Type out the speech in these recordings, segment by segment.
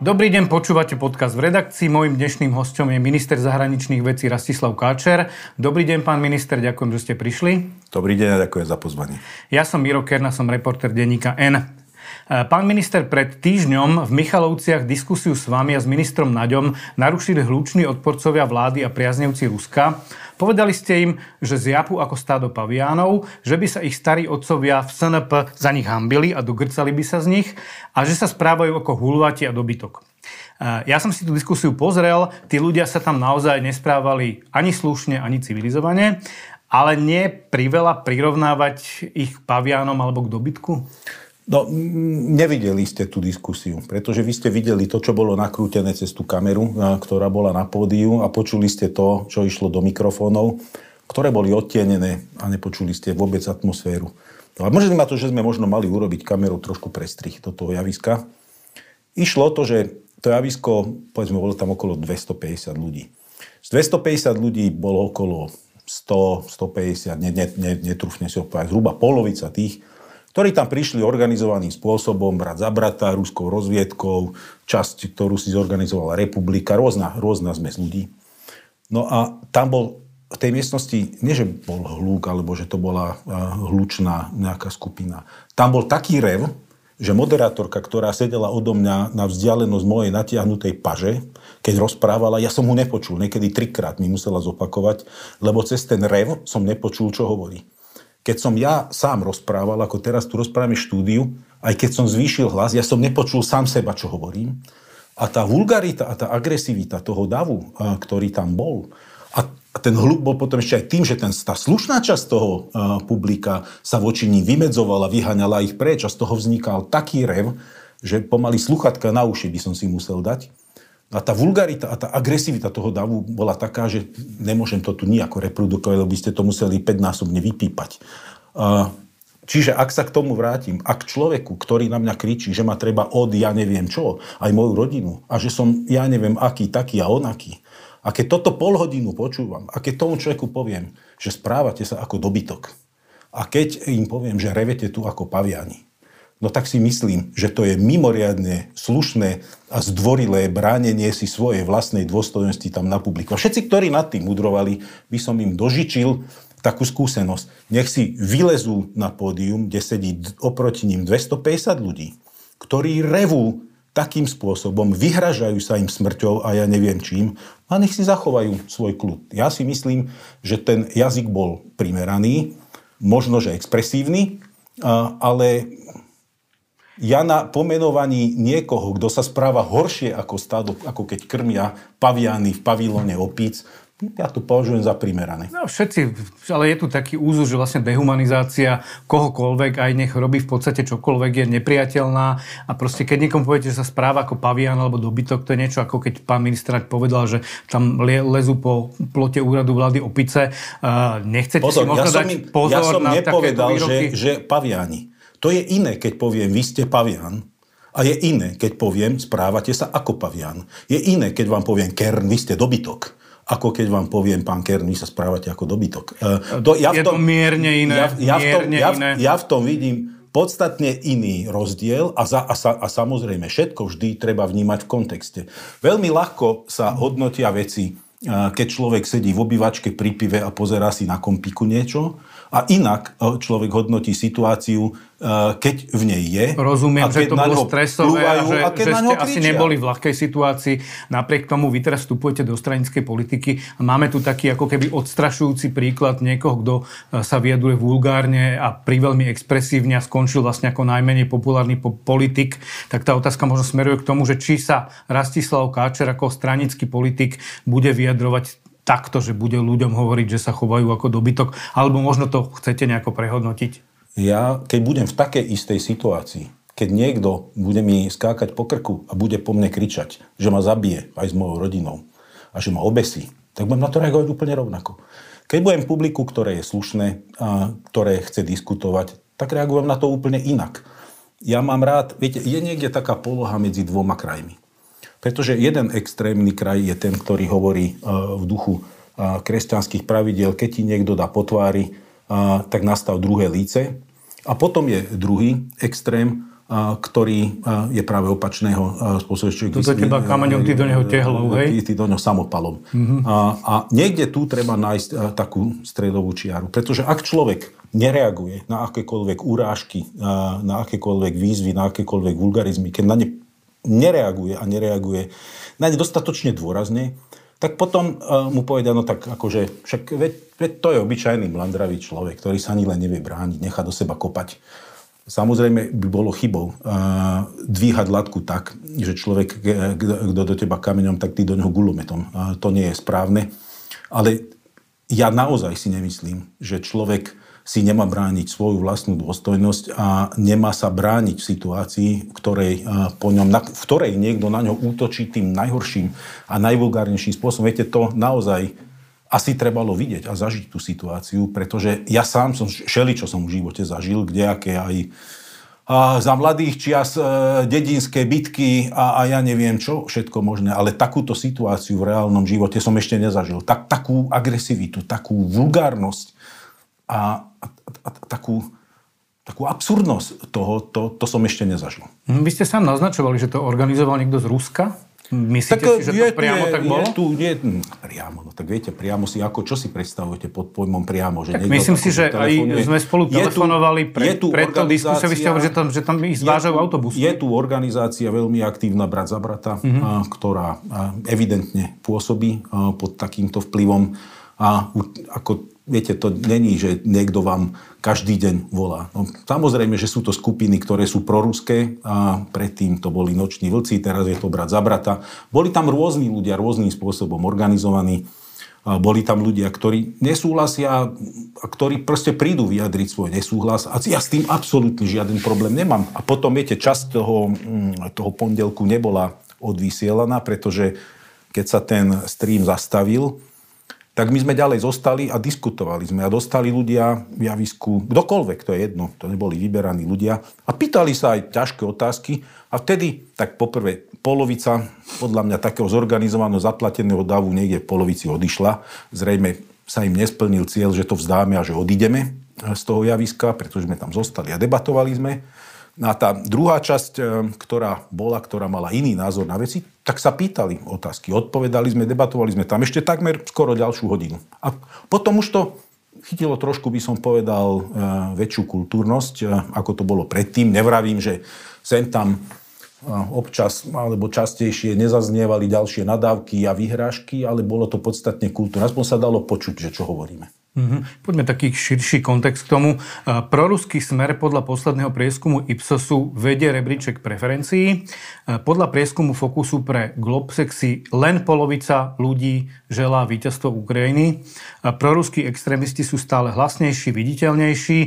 Dobrý deň, počúvate podcast v redakcii. Mojím dnešným hostom je minister zahraničných vecí Rastislav Káčer. Dobrý deň, pán minister, ďakujem, že ste prišli. Dobrý deň a ďakujem za pozvanie. Ja som Miro Kerna, som reporter denníka N. Pán minister, pred týždňom v Michalovciach diskusiu s vami a s ministrom Naďom narušili hluční odporcovia vlády a priaznevci Ruska. Povedali ste im, že zjapu ako stádo paviánov, že by sa ich starí otcovia v SNP za nich hambili a dogrcali by sa z nich a že sa správajú ako hulvati a dobytok. Ja som si tú diskusiu pozrel, tí ľudia sa tam naozaj nesprávali ani slušne, ani civilizovane, ale nie priveľa prirovnávať ich pavianom alebo k dobytku? No, nevideli ste tú diskusiu, pretože vy ste videli to, čo bolo nakrútené cez tú kameru, ktorá bola na pódiu a počuli ste to, čo išlo do mikrofónov, ktoré boli odtienené a nepočuli ste vôbec atmosféru. No a možno ma to, že sme možno mali urobiť kameru trošku prestrih do toho javiska. Išlo to, že to javisko, povedzme, bolo tam okolo 250 ľudí. Z 250 ľudí bolo okolo 100, 150, netrúfne si odpovedať, zhruba polovica tých, ktorí tam prišli organizovaným spôsobom, brat za brata, ruskou rozviedkou, časť, ktorú si zorganizovala republika, rôzna, rôzna zmes ľudí. No a tam bol v tej miestnosti, nie že bol hlúk, alebo že to bola hlučná nejaká skupina. Tam bol taký rev, že moderátorka, ktorá sedela odo mňa na vzdialenosť mojej natiahnutej paže, keď rozprávala, ja som mu nepočul. Niekedy trikrát mi musela zopakovať, lebo cez ten rev som nepočul, čo hovorí. Keď som ja sám rozprával, ako teraz tu rozprávame štúdiu, aj keď som zvýšil hlas, ja som nepočul sám seba, čo hovorím. A tá vulgarita a tá agresivita toho davu, ktorý tam bol, a ten hluk bol potom ešte aj tým, že ten, tá slušná časť toho publika sa voči ním vymedzovala, vyhaňala ich preč a z toho vznikal taký rev, že pomaly sluchatka na uši by som si musel dať. A tá vulgarita a tá agresivita toho davu bola taká, že nemôžem to tu nejako reprodukovať, lebo by ste to museli 5-násobne vypípať. Čiže ak sa k tomu vrátim, ak človeku, ktorý na mňa kričí, že ma treba od ja neviem čo, aj moju rodinu, a že som ja neviem aký, taký a onaký, a keď toto pol hodinu počúvam, a keď tomu človeku poviem, že správate sa ako dobytok, a keď im poviem, že revete tu ako paviani, no tak si myslím, že to je mimoriadne slušné a zdvorilé bránenie si svojej vlastnej dôstojnosti tam na publiku. A všetci, ktorí nad tým udrovali, by som im dožičil takú skúsenosť. Nech si vylezú na pódium, kde sedí oproti ním 250 ľudí, ktorí revú takým spôsobom, vyhražajú sa im smrťou a ja neviem čím, a nech si zachovajú svoj kľud. Ja si myslím, že ten jazyk bol primeraný, možno, že expresívny, ale ja na pomenovaní niekoho, kto sa správa horšie ako stádo, ako keď krmia paviany v pavilóne opíc, ja to považujem za primerané. No všetci, ale je tu taký úzus, že vlastne dehumanizácia kohokoľvek, aj nech robí v podstate čokoľvek, je nepriateľná a proste keď niekomu poviete, že sa správa ako pavian alebo dobytok, to je niečo ako keď pán minister povedal, že tam lezú po plote úradu vlády opice. Nechcete pozor, si možno ja dať mi, pozor ja som na nepovedal, že, že paviani. To je iné, keď poviem, vy ste pavian. A je iné, keď poviem, správate sa ako pavian. Je iné, keď vám poviem, Kern, vy ste dobytok ako keď vám poviem, pán Kern, vy sa správate ako dobytok. Uh, to, ja je v tom, to mierne iné. Ja, ja, v tom, ja, iné. ja v tom vidím podstatne iný rozdiel a, za, a, sa, a samozrejme všetko vždy treba vnímať v kontexte. Veľmi ľahko sa hodnotia veci, keď človek sedí v obývačke pri pive a pozerá si na kompiku niečo a inak človek hodnotí situáciu Eh, keď v nej je. Rozumiem, že to bolo stresové a že, a že ste asi neboli v ľahkej situácii. Napriek tomu vy teraz vstupujete do stranickej politiky a máme tu taký ako keby odstrašujúci príklad niekoho, kto eh, sa vyjadruje vulgárne a priveľmi expresívne a skončil vlastne ako najmenej populárny politik. Tak tá otázka možno smeruje k tomu, že či sa Rastislav Káčer ako stranický politik bude vyjadrovať takto, že bude ľuďom hovoriť, že sa chovajú ako dobytok, alebo možno to chcete nejako prehodnotiť? ja keď budem v takej istej situácii, keď niekto bude mi skákať po krku a bude po mne kričať, že ma zabije aj s mojou rodinou a že ma obesí, tak budem na to reagovať úplne rovnako. Keď budem publiku, ktoré je slušné a ktoré chce diskutovať, tak reagujem na to úplne inak. Ja mám rád, viete, je niekde taká poloha medzi dvoma krajmi. Pretože jeden extrémny kraj je ten, ktorý hovorí v duchu kresťanských pravidel, keď ti niekto dá potvári, tak nastav druhé líce. A potom je druhý extrém, ktorý je práve opačného spôsobu. Tu do teba kameňom, ty do neho tehlou, hej? Ty do neho samopalom. Mm-hmm. A, a niekde tu treba nájsť takú stredovú čiaru. Pretože ak človek nereaguje na akékoľvek urážky, na akékoľvek výzvy, na akékoľvek vulgarizmy, keď na ne nereaguje a nereaguje na ne dostatočne dôrazne, tak potom uh, mu povedia, no tak akože, však veď, veď to je obyčajný mlandravý človek, ktorý sa ani len nevie brániť, nechá do seba kopať. Samozrejme by bolo chybou uh, dvíhať latku tak, že človek, kto do teba kameňom, tak ty do neho gulometom. Uh, to nie je správne. Ale ja naozaj si nemyslím, že človek si nemá brániť svoju vlastnú dôstojnosť a nemá sa brániť v situácii, ktorej, po ňom, v ktorej niekto na ňo útočí tým najhorším a najvulgárnejším spôsobom. Viete, to naozaj asi trebalo vidieť a zažiť tú situáciu, pretože ja sám som šeli, čo som v živote zažil, kdejaké aj a za mladých čias e, dedinské bitky a, a ja neviem čo, všetko možné, ale takúto situáciu v reálnom živote som ešte nezažil. Tak, takú agresivitu, takú vulgárnosť a, a, a takú, takú absurdnosť toho, to, to som ešte nezažil. Hm, vy ste sám naznačovali, že to organizoval niekto z Ruska? Myslíte tak, si, že je, to priamo je, tak bolo? Je tu, je, hm, priamo, no tak viete, priamo si, ako, čo si predstavujete pod pojmom priamo? Že tak myslím si, že aj sme spolu telefonovali pre, tu pre to diskusie, vy ste hovorili, že tam, že tam ich zvážajú autobus. Je tu organizácia veľmi aktívna Brat za brata, mm-hmm. a, ktorá a, evidentne pôsobí a, pod takýmto vplyvom a ako viete, to není, že niekto vám každý deň volá. No, samozrejme, že sú to skupiny, ktoré sú proruské a predtým to boli noční vlci, teraz je to brat za brata. Boli tam rôzni ľudia, rôznym spôsobom organizovaní. Boli tam ľudia, ktorí nesúhlasia a ktorí proste prídu vyjadriť svoj nesúhlas a ja s tým absolútne žiaden problém nemám. A potom, viete, časť toho, mm, toho pondelku nebola odvysielaná, pretože keď sa ten stream zastavil, tak my sme ďalej zostali a diskutovali sme a dostali ľudia v javisku, kdokoľvek, to je jedno, to neboli vyberaní ľudia a pýtali sa aj ťažké otázky a vtedy, tak poprvé, polovica podľa mňa takého zorganizovaného zaplateného davu niekde v polovici odišla. Zrejme sa im nesplnil cieľ, že to vzdáme a že odídeme z toho javiska, pretože sme tam zostali a debatovali sme. No a tá druhá časť, e, ktorá bola, ktorá mala iný názor na veci, tak sa pýtali otázky, odpovedali sme, debatovali sme tam ešte takmer skoro ďalšiu hodinu. A potom už to chytilo trošku, by som povedal, e, väčšiu kultúrnosť, e, ako to bolo predtým. Nevravím, že sem tam občas alebo častejšie nezaznievali ďalšie nadávky a vyhrážky, ale bolo to podstatne kultúrne. Aspoň sa dalo počuť, že čo hovoríme. Mm-hmm. Poďme taký širší kontext k tomu. Proruský smer podľa posledného prieskumu Ipsosu vedie rebríček preferencií. Podľa prieskumu Fokusu pre Globsec si len polovica ľudí želá víťazstvo Ukrajiny. Proruskí extrémisti sú stále hlasnejší, viditeľnejší.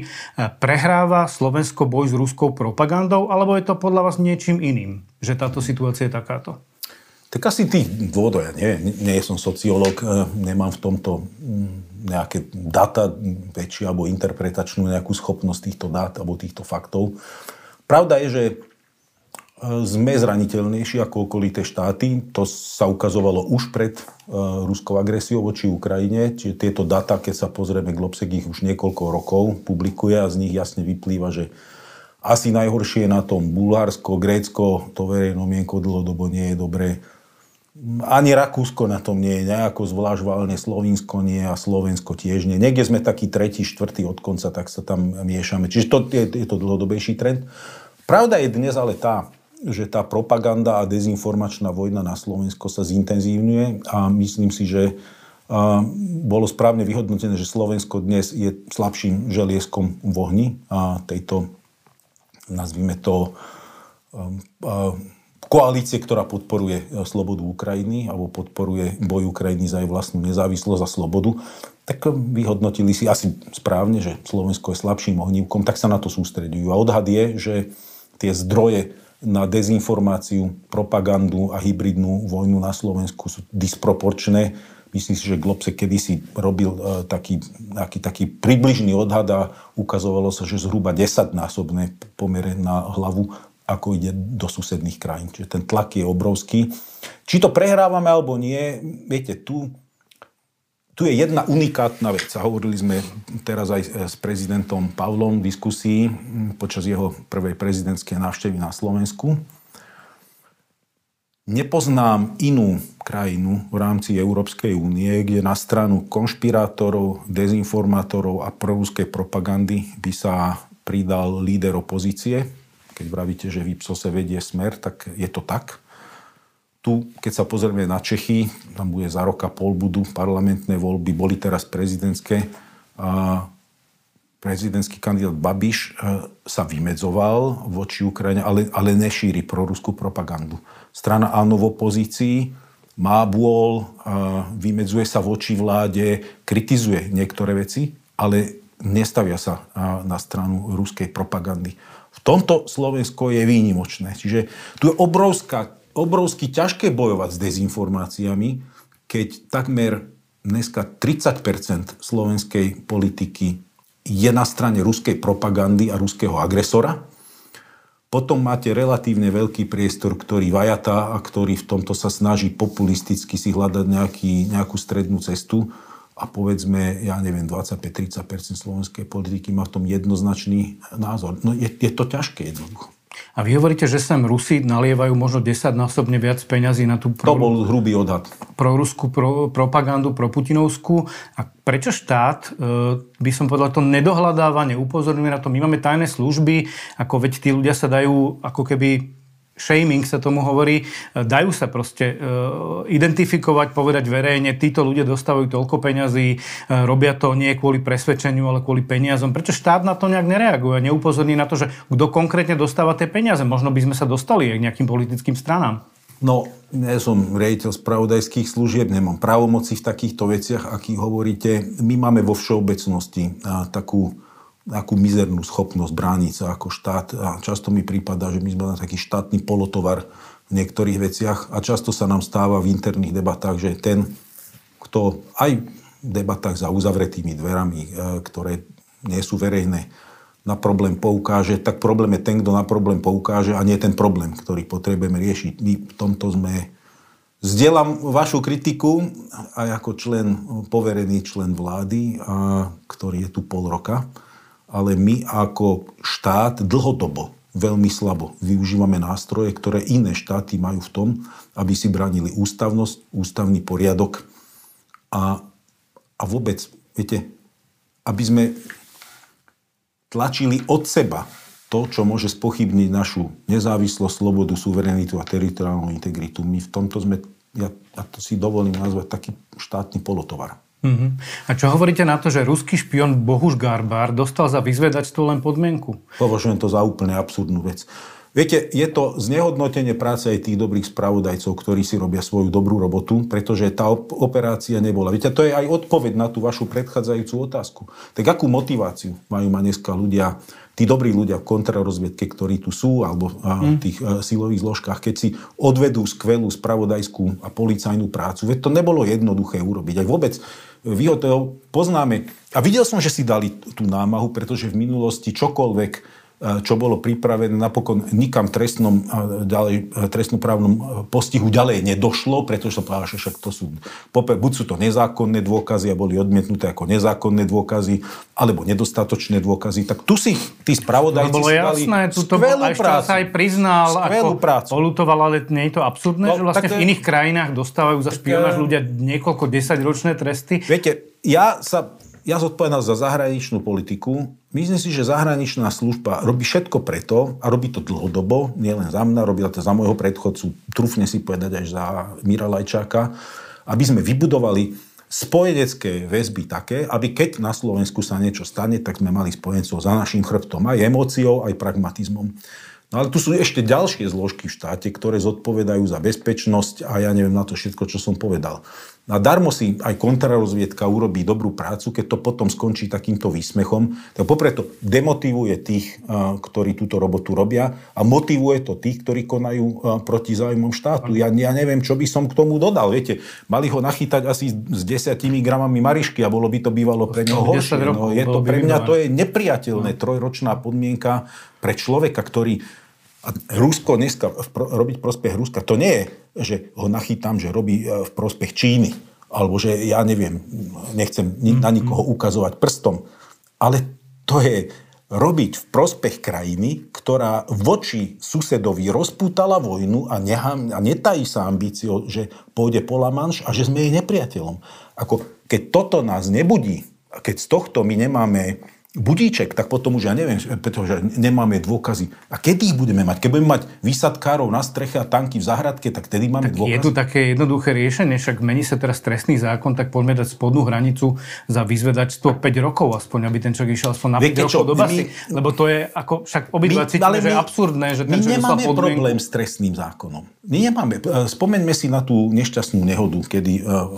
Prehráva Slovensko boj s ruskou propagandou, alebo je to podľa vás niečím iným, že táto situácia je takáto? Tak asi tých dôvodov, ja nie, nie som sociológ, e, nemám v tomto mm, nejaké data väčšie alebo interpretačnú nejakú schopnosť týchto dát alebo týchto faktov. Pravda je, že e, sme zraniteľnejší ako okolité štáty. To sa ukazovalo už pred e, ruskou agresiou voči Ukrajine. Čiže tieto data, keď sa pozrieme, Globsek ich už niekoľko rokov publikuje a z nich jasne vyplýva, že asi najhoršie je na tom Bulharsko, Grécko, to verejno mienko dlhodobo nie je dobré ani Rakúsko na tom nie je nejako zvlášť valne, Slovinsko nie a Slovensko tiež nie. Niekde sme taký tretí, štvrtý od konca, tak sa tam miešame. Čiže to je, je to dlhodobejší trend. Pravda je dnes ale tá, že tá propaganda a dezinformačná vojna na Slovensko sa zintenzívňuje a myslím si, že bolo správne vyhodnotené, že Slovensko dnes je slabším želieskom v ohni a tejto, nazvime to, koalície, ktorá podporuje e, slobodu Ukrajiny alebo podporuje boj Ukrajiny za jej vlastnú nezávislosť a slobodu, tak vyhodnotili si asi správne, že Slovensko je slabším ohnívkom, tak sa na to sústredujú. A odhad je, že tie zdroje na dezinformáciu, propagandu a hybridnú vojnu na Slovensku sú disproporčné. Myslím si, že Globse kedysi robil uh, taký, taký, taký približný odhad a ukazovalo sa, že zhruba 10-násobné pomere na hlavu ako ide do susedných krajín. Čiže ten tlak je obrovský. Či to prehrávame alebo nie, viete, tu tu je jedna unikátna vec. A hovorili sme teraz aj s prezidentom Pavlom v diskusii počas jeho prvej prezidentskej návštevy na Slovensku. Nepoznám inú krajinu v rámci Európskej únie, kde na stranu konšpirátorov, dezinformátorov a prorúskej propagandy by sa pridal líder opozície. Keď vravíte, že v Ipsose vedie smer, tak je to tak. Tu, keď sa pozrieme na Čechy, tam bude za roka pol budú parlamentné voľby, boli teraz prezidentské. A prezidentský kandidát Babiš e, sa vymedzoval voči Ukrajine, ale, ale nešíri proruskú propagandu. Strana Áno v opozícii má bôl, e, vymedzuje sa voči vláde, kritizuje niektoré veci, ale nestavia sa na stranu ruskej propagandy. V tomto Slovensko je výnimočné. Čiže tu je obrovská obrovsky ťažké bojovať s dezinformáciami, keď takmer dneska 30% slovenskej politiky je na strane ruskej propagandy a ruského agresora. Potom máte relatívne veľký priestor, ktorý vajatá a ktorý v tomto sa snaží populisticky si hľadať nejaký, nejakú strednú cestu a povedzme, ja neviem, 25-30% slovenskej politiky má v tom jednoznačný názor. No je, je to ťažké jednoducho. A vy hovoríte, že sem Rusi nalievajú možno 10-násobne viac peňazí na tú pro, to bol hrubý odhad. proruskú pro, propagandu, pro Putinovskú. A prečo štát, e, by som povedal, to nedohľadávanie upozorňuje na to, my máme tajné služby, ako veď tí ľudia sa dajú ako keby shaming sa tomu hovorí, dajú sa proste e, identifikovať, povedať verejne, títo ľudia dostávajú toľko peňazí, e, robia to nie kvôli presvedčeniu, ale kvôli peniazom. Prečo štát na to nejak nereaguje? Neupozorní na to, že kto konkrétne dostáva tie peniaze? Možno by sme sa dostali aj k nejakým politickým stranám. No, nie som rejiteľ spravodajských služieb, nemám právomoci v takýchto veciach, akých hovoríte. My máme vo všeobecnosti takú akú mizernú schopnosť brániť sa ako štát. A často mi prípada, že my sme na taký štátny polotovar v niektorých veciach a často sa nám stáva v interných debatách, že ten, kto aj v debatách za uzavretými dverami, e, ktoré nie sú verejné, na problém poukáže, tak problém je ten, kto na problém poukáže a nie ten problém, ktorý potrebujeme riešiť. My v tomto sme... Zdieľam vašu kritiku aj ako člen, poverený člen vlády, a, ktorý je tu pol roka ale my ako štát dlhodobo veľmi slabo využívame nástroje, ktoré iné štáty majú v tom, aby si bránili ústavnosť, ústavný poriadok a, a vôbec, viete, aby sme tlačili od seba to, čo môže spochybniť našu nezávislosť, slobodu, suverenitu a teritoriálnu integritu. My v tomto sme, ja, ja to si dovolím nazvať taký štátny polotovar. Uh-huh. A čo hovoríte na to, že ruský špion Bohuš Garbár dostal za vyzvedačstvo len podmienku? Považujem to za úplne absurdnú vec. Viete, je to znehodnotenie práce aj tých dobrých spravodajcov, ktorí si robia svoju dobrú robotu, pretože tá operácia nebola. Viete, to je aj odpoveď na tú vašu predchádzajúcu otázku. Tak akú motiváciu majú ma dneska ľudia, tí dobrí ľudia v kontrarozviedke, ktorí tu sú, alebo v tých mm. silových zložkách, keď si odvedú skvelú spravodajskú a policajnú prácu. Veď to nebolo jednoduché urobiť. Aj vôbec Vyhotel poznáme. A videl som, že si dali tú námahu, pretože v minulosti čokoľvek čo bolo pripravené, napokon nikam trestnom, ďalej, trestnoprávnom postihu ďalej nedošlo, pretože povedal, že však to sú, buď sú to nezákonné dôkazy a boli odmietnuté ako nezákonné dôkazy, alebo nedostatočné dôkazy. Tak tu si tí spravodajci no, bolo jasné, tu to bol, prácu. sa aj priznal, ako prácu. polutoval, ale nie je to absurdné, no, že vlastne v iných krajinách dostávajú za špionáž ľudia niekoľko desaťročné tresty. Viete, ja sa ja zodpovedám za zahraničnú politiku. Myslím si, že zahraničná služba robí všetko preto a robí to dlhodobo, nielen za mňa, robila to za môjho predchodcu, trúfne si povedať aj za Mira Lajčáka, aby sme vybudovali spojenecké väzby také, aby keď na Slovensku sa niečo stane, tak sme mali spojencov za našim chrbtom aj emóciou, aj pragmatizmom. No ale tu sú ešte ďalšie zložky v štáte, ktoré zodpovedajú za bezpečnosť a ja neviem na to všetko, čo som povedal. A darmo si aj kontrarozviedka urobí dobrú prácu, keď to potom skončí takýmto výsmechom. Tak popreto demotivuje tých, ktorí túto robotu robia a motivuje to tých, ktorí konajú proti záujmom štátu. Ja, ja neviem, čo by som k tomu dodal. Viete, mali ho nachytať asi s desiatimi gramami marišky a bolo by to bývalo pre neho horšie. No, je to pre mňa to je nepriateľné, no. trojročná podmienka pre človeka, ktorý a Rusko dneska, robiť prospech Ruska, to nie je, že ho nachytám, že robí e, v prospech Číny alebo že ja neviem, nechcem na nikoho ukazovať prstom, ale to je robiť v prospech krajiny, ktorá voči susedovi rozpútala vojnu a, nehá, a netají sa ambíciou, že pôjde po La Manche a že sme jej nepriateľom. Ako, keď toto nás nebudí, a keď z tohto my nemáme budíček, tak potom už ja neviem, pretože nemáme dôkazy. A kedy ich budeme mať? Keď budeme mať výsadkárov na streche a tanky v záhradke, tak tedy máme tak dôkazy. Je tu také jednoduché riešenie, však mení sa teraz trestný zákon, tak poďme dať spodnú hranicu za vyzvedačstvo 5 rokov aspoň, aby ten človek išiel aspoň na 5 Viete rokov čo, do basy. My, lebo to je ako, však obidva cítime, že je absurdné, že ten My nemáme problém s trestným zákonom. My nemáme. E, spomeňme si na tú nešťastnú nehodu, kedy uh,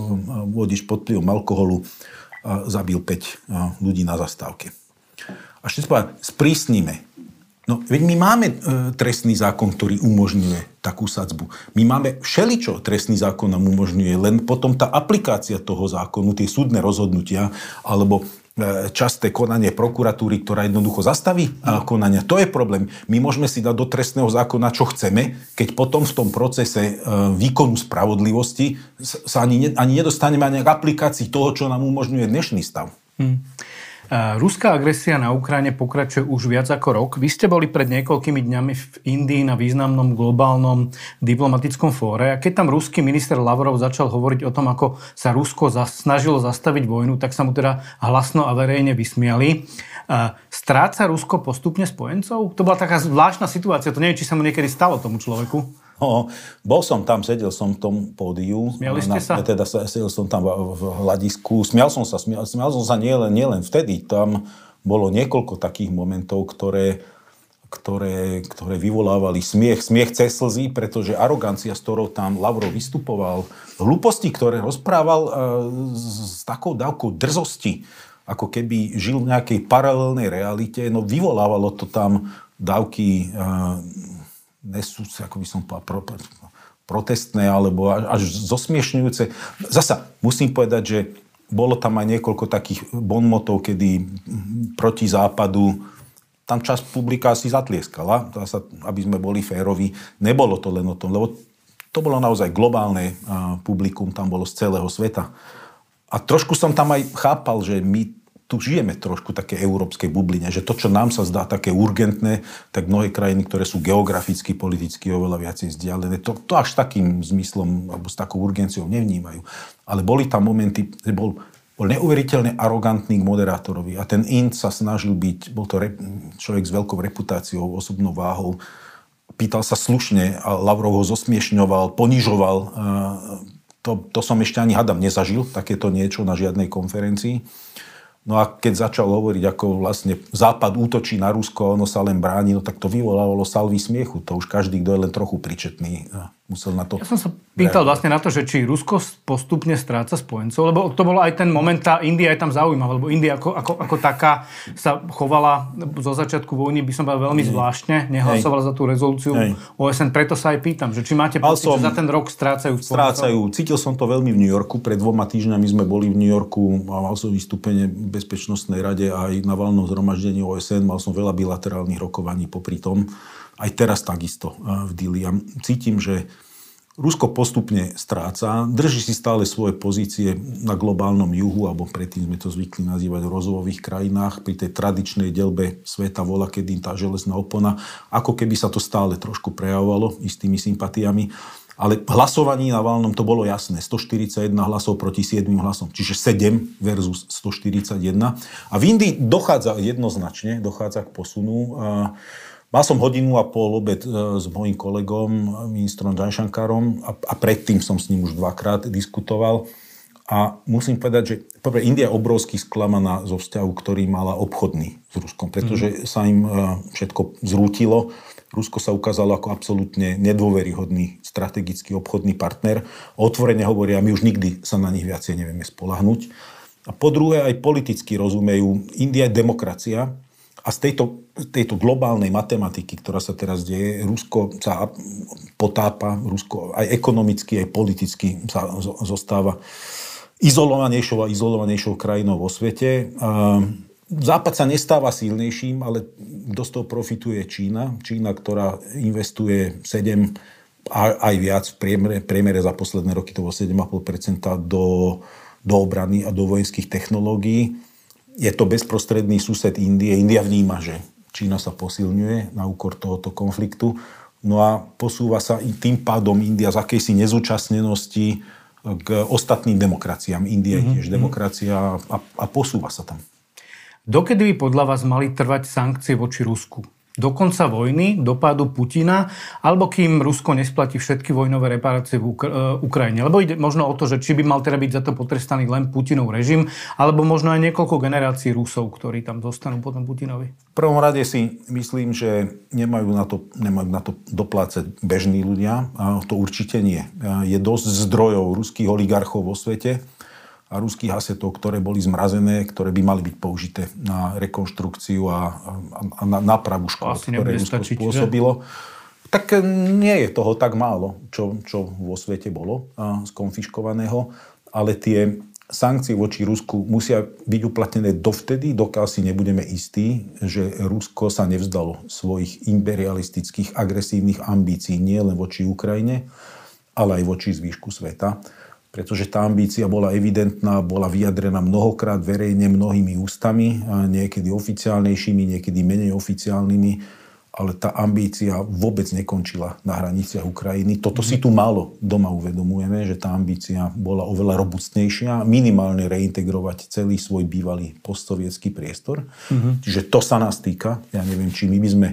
vodič pod vplyvom alkoholu zabil 5 uh, ľudí na zastávke a ešte povedať, sprísnime. No, veď my máme e, trestný zákon, ktorý umožňuje takú sadzbu. My máme všeličo trestný zákon nám umožňuje, len potom tá aplikácia toho zákonu, tie súdne rozhodnutia, alebo e, časté konanie prokuratúry, ktorá jednoducho zastaví no. konania. To je problém. My môžeme si dať do trestného zákona, čo chceme, keď potom v tom procese e, výkonu spravodlivosti sa ani, ani nedostaneme ani k aplikácii toho, čo nám umožňuje dnešný stav. Hmm. Ruská agresia na Ukrajine pokračuje už viac ako rok. Vy ste boli pred niekoľkými dňami v Indii na významnom globálnom diplomatickom fóre a keď tam ruský minister Lavrov začal hovoriť o tom, ako sa Rusko snažilo zastaviť vojnu, tak sa mu teda hlasno a verejne vysmiali. Stráca Rusko postupne spojencov? To bola taká zvláštna situácia. To neviem, či sa mu niekedy stalo tomu človeku. No, bol som tam, sedel som v tom pódiu. Smiali ste sa? Teda sedel som tam v hľadisku. Smial som sa, smial, smial som sa nielen, nielen vtedy. Tam bolo niekoľko takých momentov, ktoré, ktoré, ktoré vyvolávali smiech. Smiech cez slzy, pretože arogancia, s ktorou tam Lavrov vystupoval, hlúposti, ktoré rozprával e, s, s takou dávkou drzosti, ako keby žil v nejakej paralelnej realite, no vyvolávalo to tam dávky e, nesú, ako by som povedal, pro, protestné alebo až zosmiešňujúce. Zasa musím povedať, že bolo tam aj niekoľko takých bonmotov, kedy proti západu tam časť publika si zatlieskala, aby sme boli férovi. Nebolo to len o tom, lebo to bolo naozaj globálne publikum, tam bolo z celého sveta. A trošku som tam aj chápal, že my tu žijeme trošku také európskej bubline, že to, čo nám sa zdá také urgentné, tak mnohé krajiny, ktoré sú geograficky, politicky oveľa viacej vzdialené, to, to až takým zmyslom alebo s takou urgenciou nevnímajú. Ale boli tam momenty, že bol, bol neuveriteľne arogantný k moderátorovi a ten Int sa snažil byť, bol to rep, človek s veľkou reputáciou, osobnou váhou, pýtal sa slušne a Lavrov ho zosmiešňoval, ponižoval. To, to som ešte ani hadam nezažil, takéto niečo na žiadnej konferencii. No a keď začal hovoriť, ako vlastne Západ útočí na Rusko ono sa len bráni, no tak to vyvolávalo salvy smiechu. To už každý, kto je len trochu pričetný, musel na to... Ja som sa pýtal vlastne na to, že či Rusko postupne stráca spojencov, lebo to bolo aj ten moment, tá India je tam zaujímavá, lebo India ako, ako, ako taká sa chovala zo začiatku vojny, by som povedal veľmi zvláštne, nehlasovala za tú rezolúciu Hej. OSN, preto sa aj pýtam, že či máte pocit, som, že za ten rok strácajú spojencov? Strácajú. Cítil som to veľmi v New Yorku, pred dvoma týždňami sme boli v New Yorku a mal som vystúpenie Bezpečnostnej rade aj na valnom zhromaždení OSN, mal som veľa bilaterálnych rokovaní popri tom aj teraz takisto v Dili. Ja cítim, že Rusko postupne stráca, drží si stále svoje pozície na globálnom juhu, alebo predtým sme to zvykli nazývať v rozvojových krajinách, pri tej tradičnej delbe sveta vola, kedy tá železná opona, ako keby sa to stále trošku prejavovalo istými sympatiami. Ale hlasovaní na valnom to bolo jasné. 141 hlasov proti 7 hlasom. Čiže 7 versus 141. A v Indii dochádza jednoznačne, dochádza k posunu. Mal som hodinu a pol obed e, s mojím kolegom, ministrom Janšankárom a, a predtým som s ním už dvakrát diskutoval. A musím povedať, že prvé, India je obrovský sklamaná zo vzťahu, ktorý mala obchodný s Ruskom, pretože mm. sa im e, všetko zrútilo. Rusko sa ukázalo ako absolútne nedôveryhodný strategický obchodný partner. Otvorene hovoria, my už nikdy sa na nich viacej nevieme spolahnuť. A po druhé, aj politicky rozumejú, India je demokracia, a z tejto, tejto globálnej matematiky, ktorá sa teraz deje, Rusko sa potápa, Rusko aj ekonomicky, aj politicky sa zostáva izolovanejšou a izolovanejšou krajinou vo svete. Západ sa nestáva silnejším, ale z toho profituje Čína. Čína, ktorá investuje 7 aj viac v priemere, priemere za posledné roky to bolo 7,5% do, do obrany a do vojenských technológií. Je to bezprostredný sused Indie. India vníma, že Čína sa posilňuje na úkor tohoto konfliktu. No a posúva sa tým pádom India z akejsi nezúčastnenosti k ostatným demokraciám. India je mhm, tiež mhm. demokracia a, a posúva sa tam. Dokedy by podľa vás mali trvať sankcie voči Rusku? do konca vojny, do pádu Putina, alebo kým Rusko nesplatí všetky vojnové reparácie v Ukra- e, Ukrajine. Lebo ide možno o to, že či by mal teda byť za to potrestaný len Putinov režim, alebo možno aj niekoľko generácií Rusov, ktorí tam zostanú potom Putinovi. V prvom rade si myslím, že nemajú na to, nemajú na to doplácať bežní ľudia. To určite nie. Je dosť zdrojov ruských oligarchov vo svete, a ruských asetov, ktoré boli zmrazené, ktoré by mali byť použité na rekonštrukciu a, a, a na nápravu škôd, ktoré Rusko stačiť, spôsobilo. Že? Tak eh, nie je toho tak málo, čo, čo vo svete bolo a, skonfiškovaného, ale tie sankcie voči Rusku musia byť uplatnené dovtedy, dokiaľ si nebudeme istí, že Rusko sa nevzdalo svojich imperialistických agresívnych ambícií nie len voči Ukrajine, ale aj voči zvýšku sveta pretože tá ambícia bola evidentná, bola vyjadrená mnohokrát verejne mnohými ústami, niekedy oficiálnejšími, niekedy menej oficiálnymi, ale tá ambícia vôbec nekončila na hraniciach Ukrajiny. Toto si tu málo doma uvedomujeme, že tá ambícia bola oveľa robustnejšia, minimálne reintegrovať celý svoj bývalý postsovietský priestor. Mm-hmm. Čiže to sa nás týka. Ja neviem, či my by sme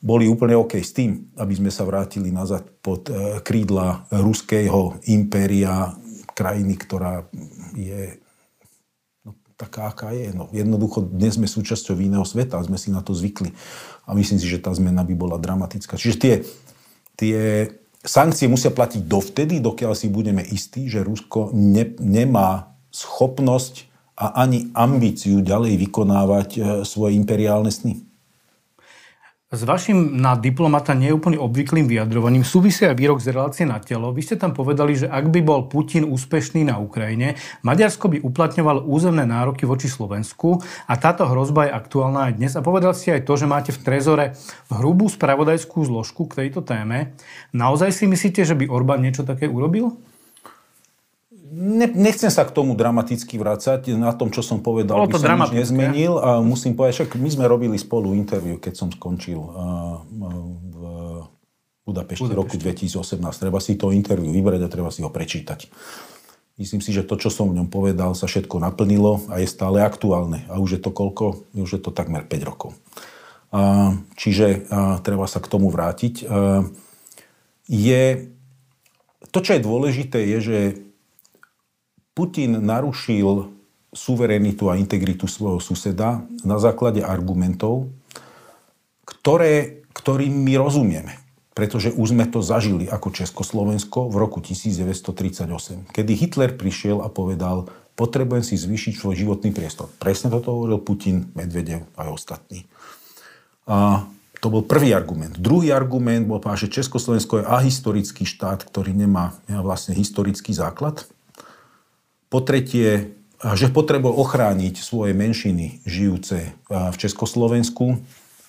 boli úplne OK s tým, aby sme sa vrátili nazad pod eh, krídla ruského impéria, krajiny, ktorá je no, taká, aká je. No, jednoducho dnes sme súčasťou iného sveta a sme si na to zvykli. A myslím si, že tá zmena by bola dramatická. Čiže tie, tie sankcie musia platiť dovtedy, dokiaľ si budeme istí, že Rusko ne, nemá schopnosť a ani ambíciu ďalej vykonávať e, svoje imperiálne sny. S vašim na diplomata neúplne obvyklým vyjadrovaním súvisia aj výrok z relácie na telo. Vy ste tam povedali, že ak by bol Putin úspešný na Ukrajine, Maďarsko by uplatňoval územné nároky voči Slovensku a táto hrozba je aktuálna aj dnes. A povedal ste aj to, že máte v Trezore hrubú spravodajskú zložku k tejto téme. Naozaj si myslíte, že by Orbán niečo také urobil? Ne, nechcem sa k tomu dramaticky vrácať. Na tom, čo som povedal, Bolo by som nič nezmenil. A musím povedať, však my sme robili spolu interviu, keď som skončil v Budapešti, roku 2018. Treba si to interviu vybrať a treba si ho prečítať. Myslím si, že to, čo som v ňom povedal, sa všetko naplnilo a je stále aktuálne. A už je to koľko? Už je to takmer 5 rokov. Čiže treba sa k tomu vrátiť. Je, to, čo je dôležité, je, že Putin narušil suverenitu a integritu svojho suseda na základe argumentov, ktoré, ktorým my rozumieme. Pretože už sme to zažili ako Československo v roku 1938, kedy Hitler prišiel a povedal, potrebujem si zvýšiť svoj životný priestor. Presne toto hovoril Putin, Medvedev a ostatní. A to bol prvý argument. Druhý argument bol, že Československo je ahistorický štát, ktorý nemá vlastne historický základ po tretie, že potreboval ochrániť svoje menšiny žijúce v Československu.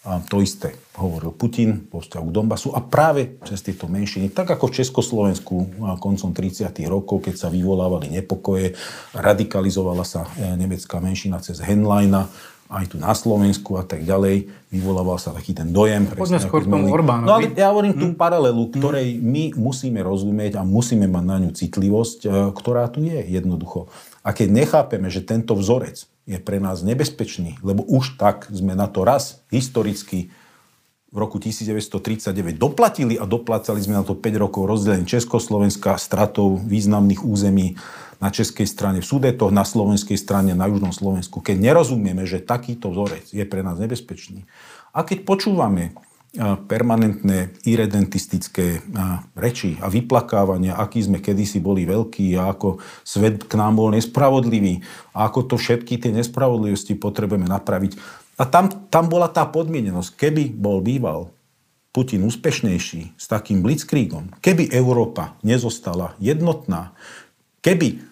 A to isté hovoril Putin vo vzťahu k Donbasu a práve cez tieto menšiny, tak ako v Československu koncom 30. rokov, keď sa vyvolávali nepokoje, radikalizovala sa e, nemecká menšina cez Henleina, aj tu na Slovensku a tak ďalej. Vyvolával sa taký ten dojem. Poďme skôr tomu Orbánovi. No ale ja hovorím tú hmm. paralelu, hm. ktorej my musíme rozumieť a musíme mať na ňu citlivosť, e, ktorá tu je jednoducho. A keď nechápeme, že tento vzorec je pre nás nebezpečný, lebo už tak sme na to raz historicky v roku 1939 doplatili a doplácali sme na to 5 rokov rozdelenie Československa stratou významných území na českej strane v Sudetoch, na slovenskej strane na južnom Slovensku, keď nerozumieme, že takýto vzorec je pre nás nebezpečný. A keď počúvame permanentné iredentistické reči a vyplakávania, aký sme kedysi boli veľkí a ako svet k nám bol nespravodlivý a ako to všetky tie nespravodlivosti potrebujeme napraviť. A tam, tam bola tá podmienenosť. Keby bol býval Putin úspešnejší s takým blitzkriegom, keby Európa nezostala jednotná, keby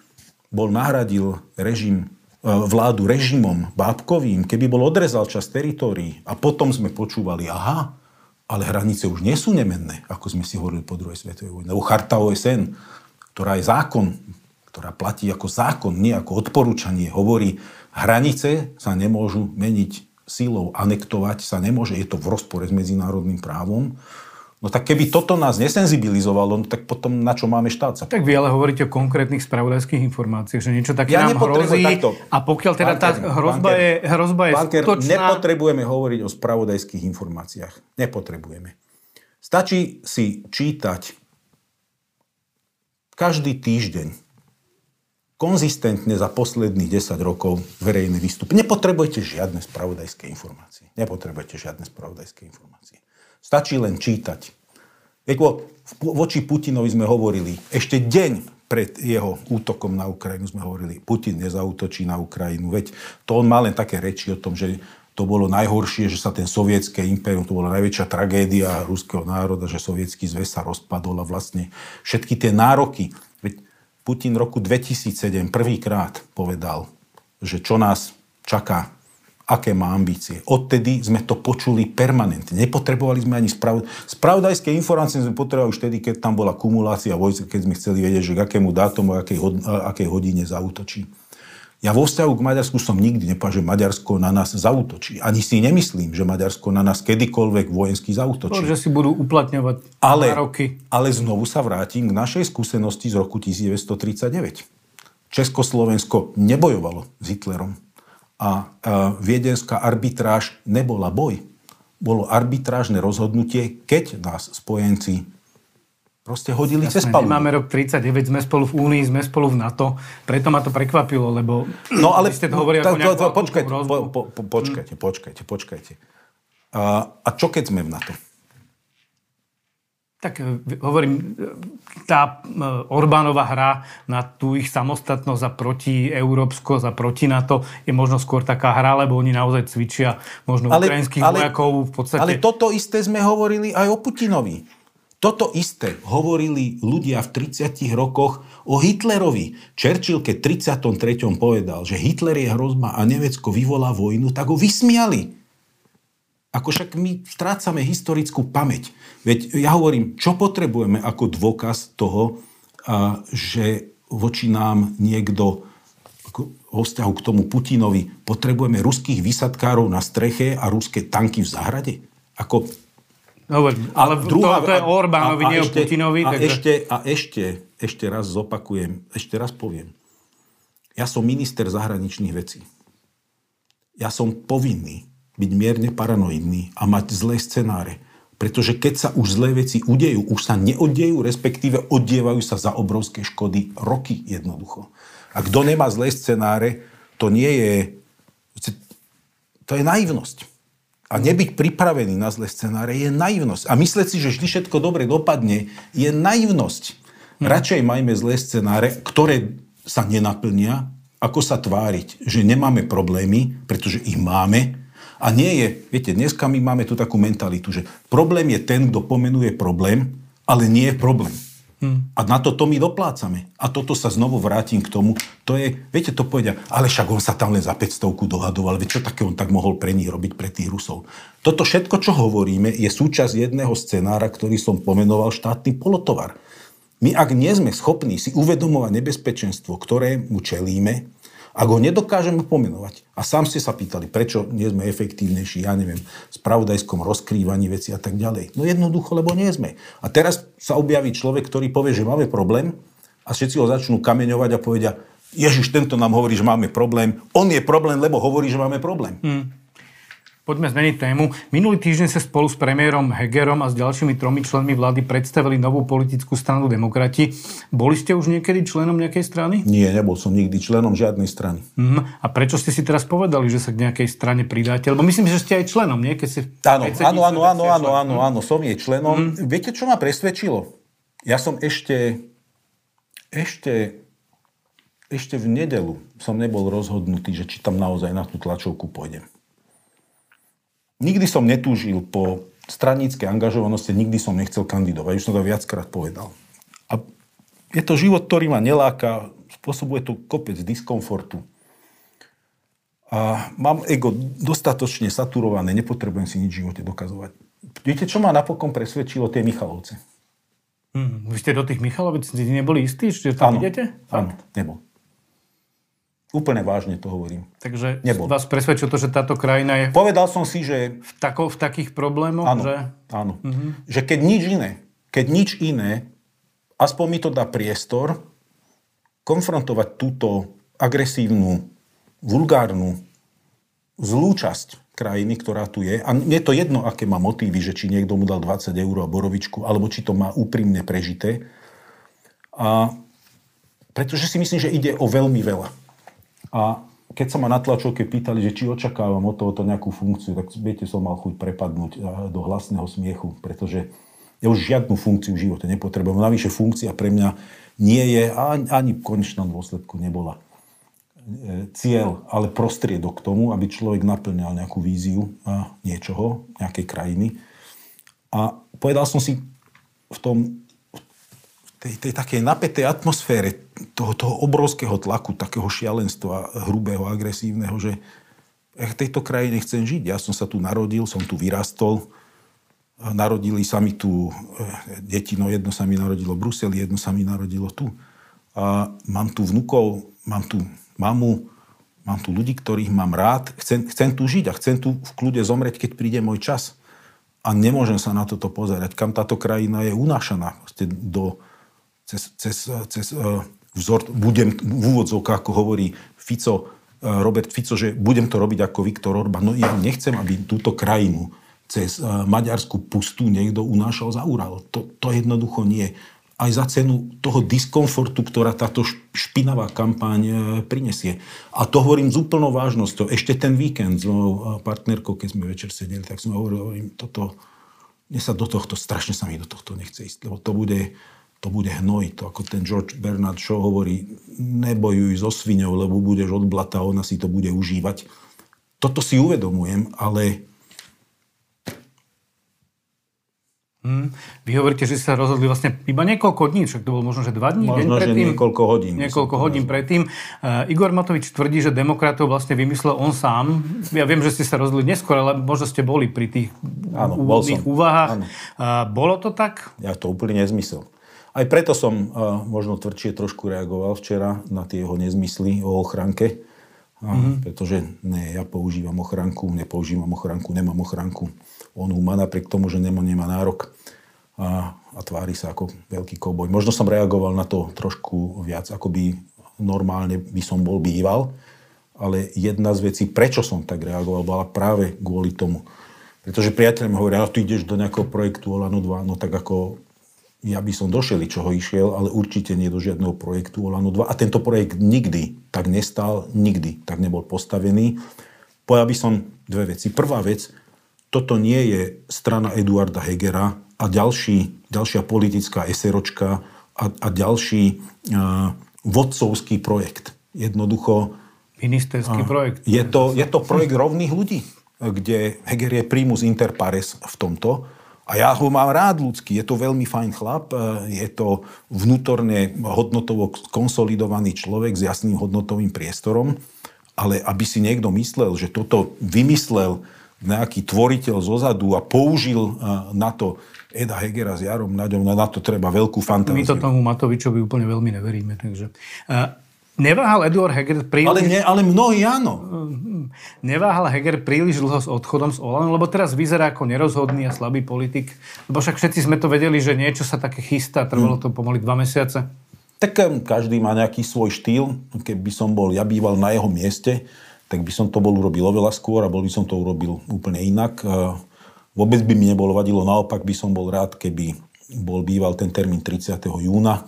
bol nahradil režim, e, vládu režimom bábkovým, keby bol odrezal čas teritórií a potom sme počúvali, aha, Ale hranice už nie sú nemenné, ako sme si hovorili po druhej svetovej vojne. Lebo charta OSN, ktorá je zákon, ktorá platí ako zákon, nie ako odporúčanie, hovorí, hranice sa nemôžu meniť sílou, anektovať sa nemôže, je to v rozpore s medzinárodným právom. No tak keby toto nás nesenzibilizovalo, no tak potom na čo máme štát sa? Tak vy ale hovoríte o konkrétnych spravodajských informáciách, že niečo také ja nám hrozí. Takto. A pokiaľ teda banker, tá hrozba banker, je, hrozba je banker, skutočná... Nepotrebujeme hovoriť o spravodajských informáciách. Nepotrebujeme. Stačí si čítať každý týždeň konzistentne za posledných 10 rokov verejné výstupy. Nepotrebujete žiadne spravodajské informácie. Nepotrebujete žiadne spravodajské informácie. Stačí len čítať. Veď voči Putinovi sme hovorili, ešte deň pred jeho útokom na Ukrajinu sme hovorili, Putin nezautočí na Ukrajinu. Veď to on má len také reči o tom, že to bolo najhoršie, že sa ten sovietské impérium, to bola najväčšia tragédia ruského národa, že sovietský zväz sa rozpadol a vlastne všetky tie nároky. Veď Putin roku 2007 prvýkrát povedal, že čo nás čaká aké má ambície. Odtedy sme to počuli permanentne. Nepotrebovali sme ani sprav... spravodajské informácie sme potrebovali už vtedy, keď tam bola kumulácia vojsk, keď sme chceli vedieť, že k akému dátumu, akej, hod... akej hodine zautočí. Ja vo vzťahu k Maďarsku som nikdy nepovedal, že Maďarsko na nás zautočí. Ani si nemyslím, že Maďarsko na nás kedykoľvek vojensky zautočí. že si budú uplatňovať ale, nároky. Ale znovu sa vrátim k našej skúsenosti z roku 1939. Československo nebojovalo s Hitlerom a viedenská arbitráž nebola boj. Bolo arbitrážne rozhodnutie, keď nás spojenci proste hodili Jasne, cez palubu. Máme rok 39, sme spolu v Únii, sme spolu v NATO, preto ma to prekvapilo, lebo no, ale, ste to hovorili ako nejakú počkajte, po, po, po, počkajte, počkajte, počkajte. A, a čo keď sme v NATO? Tak e, hovorím, e, tá e, Orbánova hra na tú ich samostatnosť a proti európsko, a proti NATO je možno skôr taká hra, lebo oni naozaj cvičia možno ale, ukrajinských ale, vojakov v podstate. Ale toto isté sme hovorili aj o Putinovi. Toto isté hovorili ľudia v 30 rokoch o Hitlerovi. Churchill, keď 33. povedal, že Hitler je hrozba a Nemecko vyvolá vojnu, tak ho vysmiali. Ako však my strácame historickú pamäť. Veď ja hovorím, čo potrebujeme ako dôkaz toho, že voči nám niekto vo vzťahu k tomu Putinovi potrebujeme ruských vysadkárov na streche a ruské tanky v záhrade? Ako... No, ale druhá, to, to je Orbánovi, nie o Putinovi. A, takže... ešte, a ešte, ešte raz zopakujem, ešte raz poviem. Ja som minister zahraničných vecí. Ja som povinný byť mierne paranoidný a mať zlé scenáre. Pretože keď sa už zlé veci udejú, už sa neoddejú, respektíve oddievajú sa za obrovské škody roky jednoducho. A kto nemá zlé scenáre, to nie je... To je naivnosť. A nebyť pripravený na zlé scenáre je naivnosť. A mysleť si, že vždy všetko dobre dopadne, je naivnosť. Hm. Radšej majme zlé scenáre, ktoré sa nenaplnia, ako sa tváriť, že nemáme problémy, pretože ich máme, a nie je, viete, dneska my máme tu takú mentalitu, že problém je ten, kto pomenuje problém, ale nie je problém. Hmm. A na toto my doplácame. A toto sa znovu vrátim k tomu. To je, viete, to povedia, ale však on sa tam len za 500 dohadoval, veď čo také on tak mohol pre nich robiť, pre tých Rusov. Toto všetko, čo hovoríme, je súčasť jedného scenára, ktorý som pomenoval štátny polotovar. My ak nie sme schopní si uvedomovať nebezpečenstvo, ktoré mu čelíme, ak ho nedokážeme pomenovať, a sám ste sa pýtali, prečo nie sme efektívnejší, ja neviem, v spravodajskom rozkrývaní veci a tak ďalej. No jednoducho, lebo nie sme. A teraz sa objaví človek, ktorý povie, že máme problém a všetci ho začnú kameňovať a povedia, Ježiš, tento nám hovorí, že máme problém. On je problém, lebo hovorí, že máme problém. Hmm. Poďme zmeniť tému. Minulý týždeň sa spolu s premiérom Hegerom a s ďalšími tromi členmi vlády predstavili novú politickú stranu Demokrati. Boli ste už niekedy členom nejakej strany? Nie, nebol som nikdy členom žiadnej strany. Mm, a prečo ste si teraz povedali, že sa k nejakej strane pridáte? Lebo myslím, že ste aj členom, nie? Keď si, áno, áno, áno, áno, áno, áno, áno, som jej členom. Mm. Viete, čo ma presvedčilo? Ja som ešte, ešte, ešte v nedelu som nebol rozhodnutý, že či tam naozaj na tú tlačovku pôjdem nikdy som netúžil po straníckej angažovanosti, nikdy som nechcel kandidovať. Už som to viackrát povedal. A je to život, ktorý ma neláka, spôsobuje to kopec diskomfortu. A mám ego dostatočne saturované, nepotrebujem si nič v živote dokazovať. Viete, čo ma napokon presvedčilo tie Michalovce? Hmm, vy ste do tých Michalovic neboli istí, že tam Áno. idete? Áno, nebol. Úplne vážne to hovorím. Takže Nebol. vás presvedčilo to, že táto krajina je Povedal som si, že v, tako, v takých problémoch, áno, že... áno. že keď nič iné, keď nič iné, aspoň mi to dá priestor konfrontovať túto agresívnu, vulgárnu, zlú časť krajiny, ktorá tu je. A je to jedno, aké má motívy, že či niekto mu dal 20 eur a borovičku, alebo či to má úprimne prežité. A pretože si myslím, že ide o veľmi veľa. A keď sa ma na tlačovke pýtali, že či očakávam od tohoto nejakú funkciu, tak viete, som mal chuť prepadnúť a, do hlasného smiechu, pretože ja už žiadnu funkciu v živote nepotrebujem. Navyše funkcia pre mňa nie je, ani, ani v konečnom dôsledku nebola e, cieľ, ale prostriedok k tomu, aby človek naplňal nejakú víziu niečoho, nejakej krajiny. A povedal som si v tom tej, tej takej napätej atmosfére toho, toho obrovského tlaku, takého šialenstva, hrubého, agresívneho, že ja v tejto krajine chcem žiť. Ja som sa tu narodil, som tu vyrastol, narodili sa mi tu e, deti, no jedno sa mi narodilo v Bruseli, jedno sa mi narodilo tu. A mám tu vnukov, mám tu mamu, mám tu ľudí, ktorých mám rád, chcem, chcem tu žiť a chcem tu v kľude zomrieť, keď príde môj čas. A nemôžem sa na toto pozerať, kam táto krajina je unášaná do, cez, cez, cez uh, vzor, budem v úvodzovkách, ako hovorí Fico, uh, Robert Fico, že budem to robiť ako Viktor Orbán. No ja nechcem, aby túto krajinu cez maďarskú pustu niekto unášal za Ural. To, to jednoducho nie. Aj za cenu toho diskomfortu, ktorá táto špinavá kampaň prinesie. A to hovorím s úplnou vážnosťou. Ešte ten víkend s mojou partnerkou, keď sme večer sedeli, tak sme hovorili, hovorím, toto, mne sa do tohto, strašne sa mi do tohto nechce ísť, lebo to bude, to bude hnoj. To ako ten George Bernard Shaw hovorí, nebojuj so sviňou, lebo budeš od blata, ona si to bude užívať. Toto si uvedomujem, ale Hmm. Vy hovoríte, že sa rozhodli vlastne iba niekoľko dní, však to bolo možno, že dva dní, možno, deň predtým. niekoľko hodín. Niekoľko hodín predtým. Uh, Igor Matovič tvrdí, že demokratov vlastne vymyslel on sám. Ja viem, že ste sa rozhodli neskôr, ale možno ste boli pri tých Áno, úvodných úvahách. Uh, bolo to tak? Ja to úplne nezmysel. Aj preto som uh, možno tvrdšie trošku reagoval včera na tie jeho nezmysly o ochranke. Mm-hmm. Pretože ne, ja používam ochranku, nepoužívam ochranku, nemám ochranku. On ho má napriek tomu, že nemá, nemá nárok a, a tvári sa ako veľký koboj. Možno som reagoval na to trošku viac, ako by normálne by som bol býval, ale jedna z vecí, prečo som tak reagoval, bola práve kvôli tomu. Pretože priateľ mi hovoria, no, ty ideš do nejakého projektu Olano 2, no tak ako ja by som do čoho išiel, ale určite nie do žiadneho projektu Olano 2. A tento projekt nikdy tak nestal, nikdy tak nebol postavený. Povedal by som dve veci. Prvá vec, toto nie je strana Eduarda Hegera a ďalší, ďalšia politická eseročka a, a ďalší uh, vodcovský projekt. Jednoducho... Ministerský uh, projekt. Je to, je to projekt rovných ľudí, kde Heger je primus inter pares v tomto a ja ho mám rád ľudský, je to veľmi fajn chlap, je to vnútorne hodnotovo konsolidovaný človek s jasným hodnotovým priestorom, ale aby si niekto myslel, že toto vymyslel nejaký tvoriteľ zozadu a použil na to Eda Hegera s Jarom Naďom, na to treba veľkú fantáziu. My to tomu Matovičovi úplne veľmi neveríme. Takže. Neváhal Eduard Heger príliš... Ale, ne, ale mnohí áno. Neváhal Heger príliš dlho s odchodom z Olano, lebo teraz vyzerá ako nerozhodný a slabý politik. Lebo však všetci sme to vedeli, že niečo sa také chystá, trvalo to pomaly dva mesiace. Tak každý má nejaký svoj štýl. Keby som bol, ja býval na jeho mieste, tak by som to bol urobil oveľa skôr a bol by som to urobil úplne inak. Vôbec by mi nebolo vadilo, naopak by som bol rád, keby bol býval ten termín 30. júna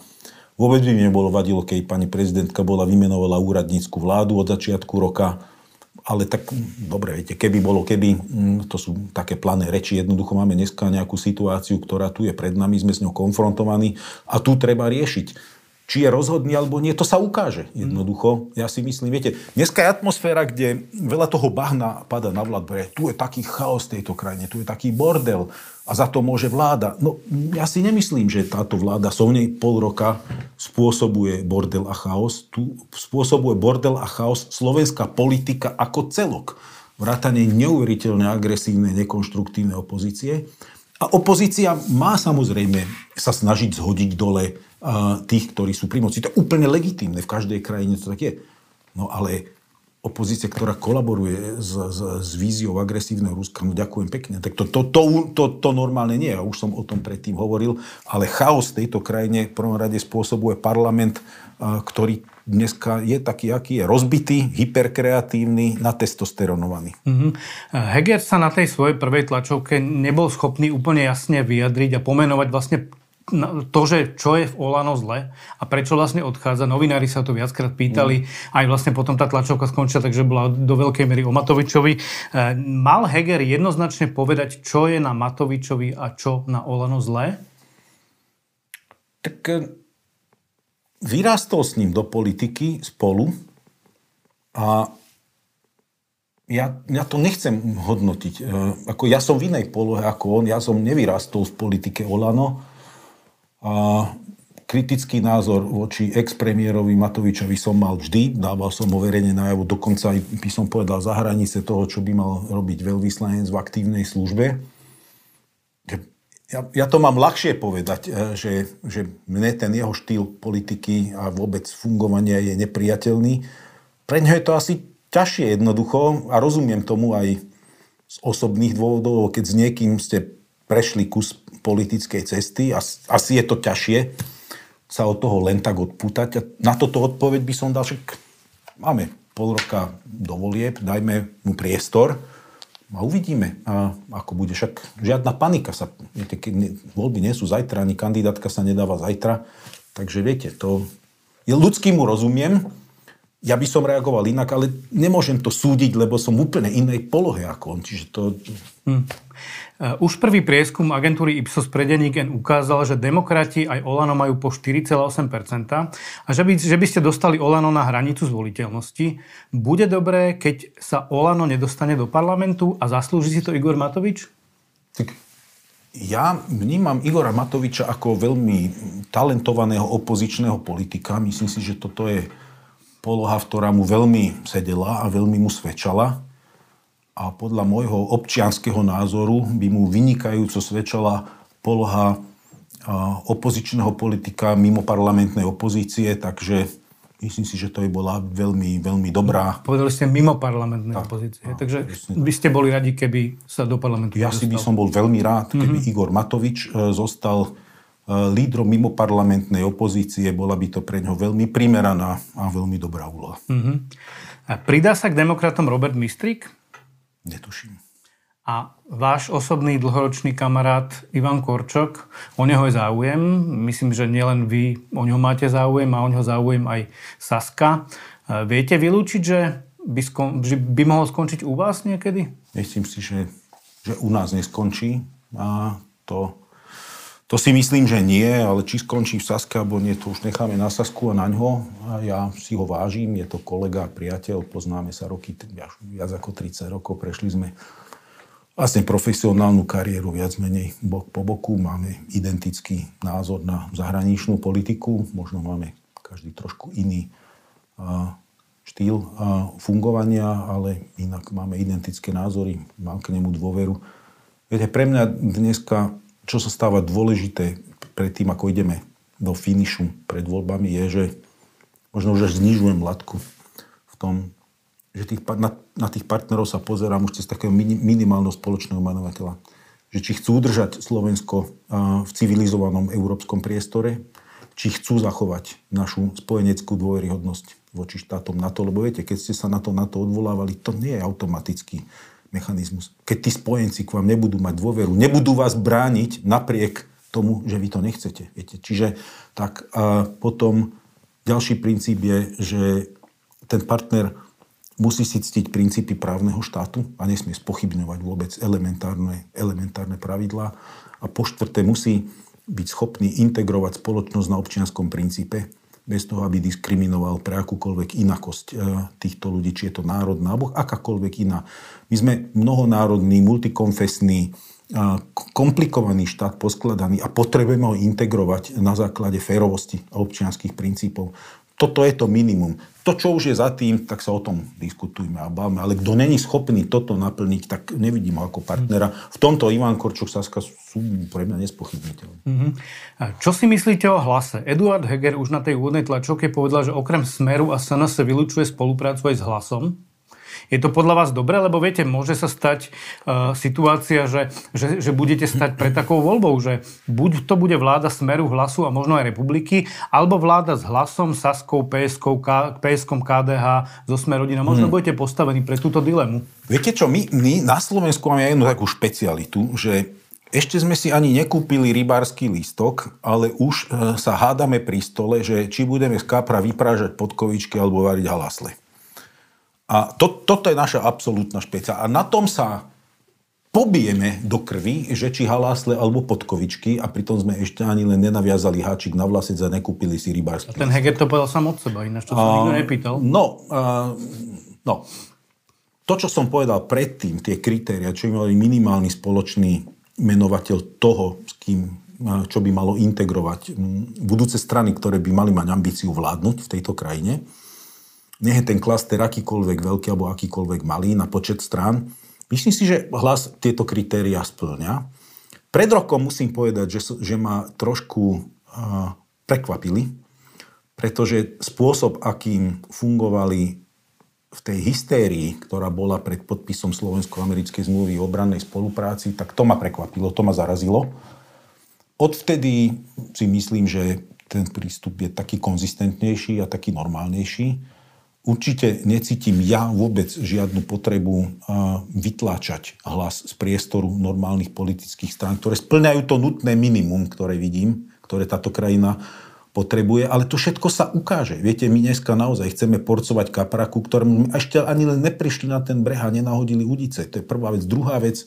Vôbec by mi nebolo vadilo, keď pani prezidentka bola vymenovala úradnícku vládu od začiatku roka, ale tak, dobre, viete, keby bolo, keby, to sú také plané reči, jednoducho máme dneska nejakú situáciu, ktorá tu je pred nami, sme s ňou konfrontovaní a tu treba riešiť. Či je rozhodný alebo nie, to sa ukáže jednoducho. Ja si myslím, viete, dneska je atmosféra, kde veľa toho bahna pada na vlád, tu je taký chaos v tejto krajine, tu je taký bordel, a za to môže vláda. No ja si nemyslím, že táto vláda som nej pol roka spôsobuje bordel a chaos. Tu spôsobuje bordel a chaos slovenská politika ako celok. Vrátanie neuveriteľne agresívnej, nekonštruktívnej opozície. A opozícia má samozrejme sa snažiť zhodiť dole tých, ktorí sú pri moci. To je úplne legitímne, v každej krajine to tak je. No ale opozícia, ktorá kolaboruje s, s, s víziou agresívneho Ruska, no ďakujem pekne. Tak to, to, to, to, to normálne nie. Ja už som o tom predtým hovoril, ale chaos tejto krajine v prvom rade spôsobuje parlament, ktorý dneska je taký, aký je rozbitý, hyperkreatívny, natestosteronovaný. Mm-hmm. Heger sa na tej svojej prvej tlačovke nebol schopný úplne jasne vyjadriť a pomenovať vlastne to, že čo je v Olano zle a prečo vlastne odchádza. Novinári sa to viackrát pýtali, mm. aj vlastne potom tá tlačovka skončila, takže bola do veľkej miery o Matovičovi. E, mal Heger jednoznačne povedať, čo je na Matovičovi a čo na Olano zle? Tak e, vyrástol s ním do politiky spolu a ja, ja to nechcem hodnotiť. E, ako ja som v inej polohe ako on, ja som nevyrástol v politike Olano a kritický názor voči ex-premiérovi Matovičovi som mal vždy, dával som ho verejne najavo, dokonca aj by som povedal za hranice toho, čo by mal robiť veľvyslanec v aktívnej službe. Ja, ja to mám ľahšie povedať, e, že, že mne ten jeho štýl politiky a vôbec fungovania je nepriateľný. Pre ňo je to asi ťažšie jednoducho a rozumiem tomu aj z osobných dôvodov, keď s niekým ste prešli kus politickej cesty a asi je to ťažšie sa od toho len tak odpútať. A na toto odpoveď by som dal, že máme pol roka do volieb, dajme mu priestor, a uvidíme, a ako bude. Však žiadna panika sa... Viete, keď voľby nie sú zajtra, ani kandidátka sa nedáva zajtra. Takže viete, to... Je ľudský mu rozumiem, ja by som reagoval inak, ale nemôžem to súdiť, lebo som úplne inej polohe ako on. Čiže to... Hmm. Eh, už prvý prieskum agentúry Ipsos pre denník ukázal, že demokrati aj Olano majú po 4,8% a že by, že by ste dostali Olano na hranicu zvoliteľnosti. Bude dobré, keď sa Olano nedostane do parlamentu a zaslúži si to Igor Matovič? Tak ja vnímam Igora Matoviča ako veľmi talentovaného opozičného politika. Myslím si, že toto je poloha, ktorá mu veľmi sedela a veľmi mu svedčala a podľa môjho občianského názoru by mu vynikajúco svedčala poloha opozičného politika mimo parlamentnej opozície, takže myslím si, že to by bola veľmi, veľmi dobrá. Povedali ste mimo parlamentnej tak, opozície, tak, takže by ste boli radi, keby sa do parlamentu Ja si by som bol veľmi rád, keby mm-hmm. Igor Matovič e, zostal e, lídrom mimo parlamentnej opozície, bola by to pre ňo veľmi primeraná a veľmi dobrá úloha. Mm-hmm. A pridá sa k demokratom Robert Mistrik? Netuším. A váš osobný dlhoročný kamarát Ivan Korčok, o neho je záujem. Myslím, že nielen vy o neho máte záujem, a o neho záujem aj Saska. E, viete vylúčiť, že by, skon, že by mohol skončiť u vás niekedy? Myslím si, že, že u nás neskončí. A to to si myslím, že nie, ale či skončí v Saske alebo nie, to už necháme na Sasku a na ňo. A ja si ho vážim, je to kolega, priateľ, poznáme sa roky, viac ako 30 rokov, prešli sme vlastne profesionálnu kariéru viac menej bok po boku. Máme identický názor na zahraničnú politiku, možno máme každý trošku iný štýl fungovania, ale inak máme identické názory, mám k nemu dôveru. Viete, pre mňa dneska čo sa stáva dôležité pred tým, ako ideme do finišu pred voľbami, je, že možno už až znižujem latku v tom, že tých, na, na tých partnerov sa pozerám už cez takého minimálneho spoločného manovateľa. Že či chcú udržať Slovensko v civilizovanom európskom priestore, či chcú zachovať našu spojeneckú dôveryhodnosť voči štátom NATO. Lebo viete, keď ste sa na to NATO odvolávali, to nie je automaticky mechanizmus. Keď tí spojenci k vám nebudú mať dôveru, nebudú vás brániť napriek tomu, že vy to nechcete. Viete? Čiže tak a potom ďalší princíp je, že ten partner musí si ctiť princípy právneho štátu a nesmie spochybňovať vôbec elementárne, elementárne pravidlá. A po štvrté musí byť schopný integrovať spoločnosť na občianskom princípe, bez toho, aby diskriminoval pre akúkoľvek inakosť e, týchto ľudí, či je to národná alebo akákoľvek iná. My sme mnohonárodný, multikonfesný, komplikovaný štát poskladaný a potrebujeme ho integrovať na základe férovosti a občianských princípov. Toto je to minimum. To, čo už je za tým, tak sa o tom diskutujme a bavme. Ale kto není schopný toto naplniť, tak nevidím ho ako partnera. V tomto Ivan Korčok Saska sú pre mňa nespochybniteľné. Mm-hmm. Čo si myslíte o hlase? Eduard Heger už na tej úvodnej tlačovke povedal, že okrem Smeru a SNS vylučuje spoluprácu aj s hlasom. Je to podľa vás dobré? Lebo viete, môže sa stať uh, situácia, že, že, že budete stať pred takou voľbou, že buď to bude vláda Smeru, Hlasu a možno aj republiky, alebo vláda s Hlasom, Saskou, PSK, PSK KDH, zo Smerodinou. Možno hmm. budete postavení pre túto dilemu. Viete čo, my, my na Slovensku máme jednu takú špecialitu, že ešte sme si ani nekúpili rybársky lístok, ale už e, sa hádame pri stole, že či budeme z kapra vyprážať podkovičky alebo variť halasle. A to, toto je naša absolútna špecia. A na tom sa pobijeme do krvi, že či halásle alebo podkovičky a pritom sme ešte ani len nenaviazali háčik na vlasec a nekúpili si rybársky. A ten Heger to povedal sám od seba, ináč to sa nikto nepýtal. No, a, no, to, čo som povedal predtým, tie kritéria, čo by mali minimálny spoločný menovateľ toho, s kým čo by malo integrovať budúce strany, ktoré by mali mať ambíciu vládnuť v tejto krajine, nech je ten klaster akýkoľvek veľký alebo akýkoľvek malý na počet strán. Myslím si, že hlas tieto kritéria splňa. Pred rokom musím povedať, že, že ma trošku uh, prekvapili, pretože spôsob, akým fungovali v tej hystérii, ktorá bola pred podpisom slovensko-americkej zmluvy o obrannej spolupráci, tak to ma prekvapilo, to ma zarazilo. Odvtedy si myslím, že ten prístup je taký konzistentnejší a taký normálnejší. Určite necítim ja vôbec žiadnu potrebu vytláčať hlas z priestoru normálnych politických strán, ktoré splňajú to nutné minimum, ktoré vidím, ktoré táto krajina potrebuje, ale to všetko sa ukáže. Viete, my dneska naozaj chceme porcovať kapraku, ktorému ešte ani len neprišli na ten breh a nenahodili udice. To je prvá vec. Druhá vec,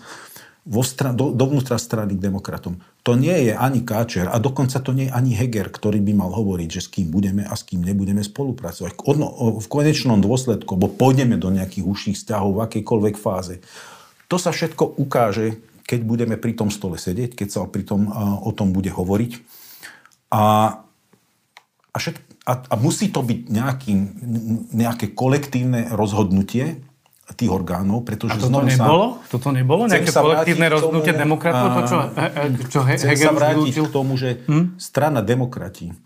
vo stran, do, dovnútra strany k demokratom. To nie je ani Káčer a dokonca to nie je ani Heger, ktorý by mal hovoriť, že s kým budeme a s kým nebudeme spolupracovať. Odno, v konečnom dôsledku, bo pôjdeme do nejakých užších vzťahov v akejkoľvek fáze. To sa všetko ukáže, keď budeme pri tom stole sedieť, keď sa pri tom, o tom bude hovoriť. A, a, všet, a, a musí to byť nejaký, nejaké kolektívne rozhodnutie, tých orgánov, pretože A toto nebolo? Sa, toto nebolo? Nejaké kolektívne rozhodnutie demokratov? To, čo, čo He, chcem Hegel sa vrátiť k tomu, že hm? strana demokratí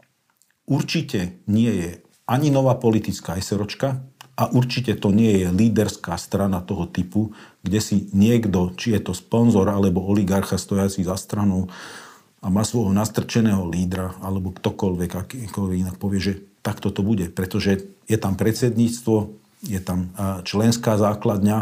určite nie je ani nová politická SROčka a určite to nie je líderská strana toho typu, kde si niekto, či je to sponzor alebo oligarcha stojací za stranou a má svojho nastrčeného lídra alebo ktokoľvek, akýkoľvek inak povie, že takto to bude. Pretože je tam predsedníctvo, je tam členská základňa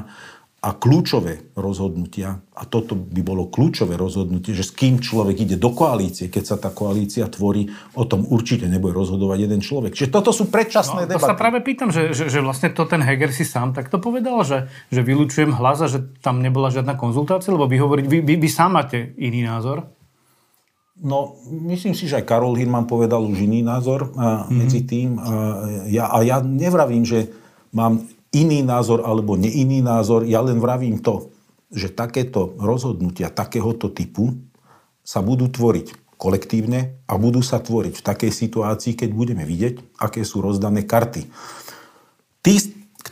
a kľúčové rozhodnutia, a toto by bolo kľúčové rozhodnutie, že s kým človek ide do koalície, keď sa tá koalícia tvorí, o tom určite nebude rozhodovať jeden človek. Čiže toto sú predčasné no, debaty. To sa práve pýtam, že, že, že vlastne to ten Heger si sám takto povedal, že, že vylúčujem hlas a že tam nebola žiadna konzultácia, lebo vy hovoriť, vy, vy, vy sám máte iný názor? No, myslím si, že aj Karol Hirman povedal už iný názor a, mm-hmm. medzi tým. A ja, a ja nevravím, že mám iný názor alebo neiný názor, ja len vravím to, že takéto rozhodnutia takéhoto typu sa budú tvoriť kolektívne a budú sa tvoriť v takej situácii, keď budeme vidieť, aké sú rozdané karty. Tí,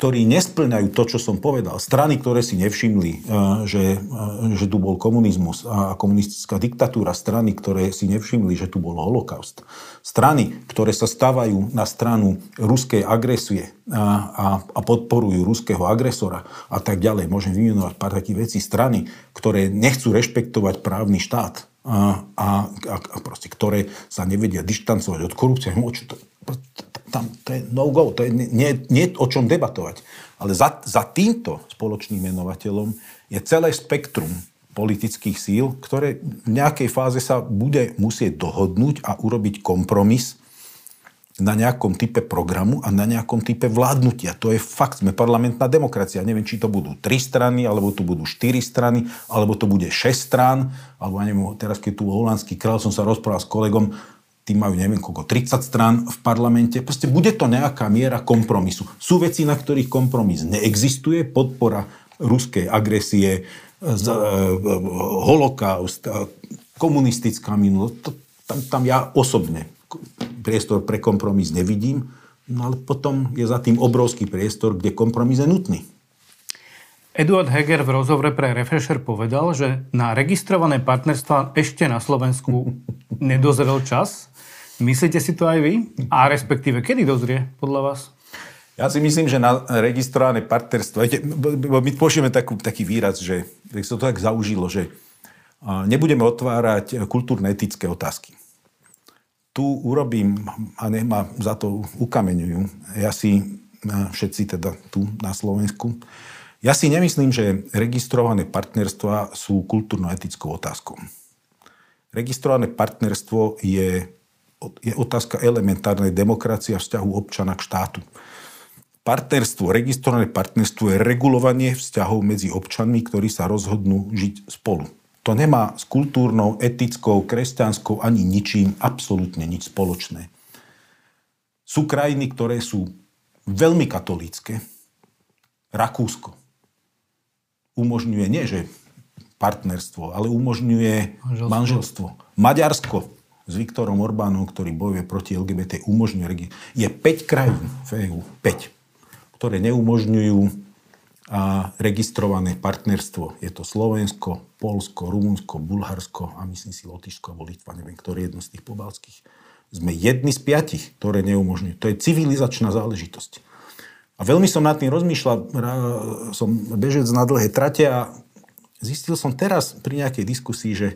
ktorí nesplňajú to, čo som povedal, strany, ktoré si nevšimli, eh, že, eh, že tu bol komunizmus a komunistická diktatúra, strany, ktoré si nevšimli, že tu bol holokaust, strany, ktoré sa stávajú na stranu ruskej agresie a, a, a podporujú ruského agresora a tak ďalej, môžem vymenovať pár takých vecí, strany, ktoré nechcú rešpektovať právny štát a, a, a proste, ktoré sa nevedia dištancovať od korupcie, to, tam, to je no-go, to je nie, nie o čom debatovať. Ale za, za týmto spoločným menovateľom je celé spektrum politických síl, ktoré v nejakej fáze sa bude musieť dohodnúť a urobiť kompromis na nejakom type programu a na nejakom type vládnutia. To je fakt. Sme parlamentná demokracia. Neviem, či to budú tri strany, alebo tu budú štyri strany, alebo to bude šesť strán, alebo ja neviem, teraz keď tu holandský král som sa rozprával s kolegom, tí majú neviem koľko, 30 strán v parlamente. Proste bude to nejaká miera kompromisu. Sú veci, na ktorých kompromis neexistuje, podpora ruskej agresie, z, e, holokaust, e, komunistická minulosť. Tam, tam ja osobne priestor pre kompromis nevidím. No ale potom je za tým obrovský priestor, kde kompromis je nutný. Eduard Heger v rozhovore pre Refresher povedal, že na registrované partnerstva ešte na Slovensku nedozrel čas. Myslíte si to aj vy? A respektíve, kedy dozrie podľa vás? Ja si myslím, že na registrované partnerstvo, my použijeme takú, taký výraz, že sa to tak zaužilo, že nebudeme otvárať kultúrne-etické otázky. Tu urobím, a nemá za to ukameňujú, ja si, všetci teda tu na Slovensku, ja si nemyslím, že registrované partnerstva sú kultúrno-etickou otázkou. Registrované partnerstvo je, je otázka elementárnej demokracie a vzťahu občana k štátu. Partnerstvo, registrované partnerstvo je regulovanie vzťahov medzi občanmi, ktorí sa rozhodnú žiť spolu. To nemá s kultúrnou, etickou, kresťanskou ani ničím absolútne nič spoločné. Sú krajiny, ktoré sú veľmi katolícke. Rakúsko, umožňuje nie, že partnerstvo, ale umožňuje manželstvo. manželstvo. Maďarsko s Viktorom Orbánom, ktorý bojuje proti LGBT, umožňuje Je 5 krajín v EU, 5, ktoré neumožňujú a registrované partnerstvo. Je to Slovensko, Polsko, Rumunsko, Bulharsko a myslím si Lotyšsko alebo Litva, neviem, ktorý je jedno z tých pobalských. Sme jedni z piatich, ktoré neumožňujú. To je civilizačná záležitosť. A veľmi som nad tým rozmýšľal, som bežec na dlhé trate a zistil som teraz pri nejakej diskusii, že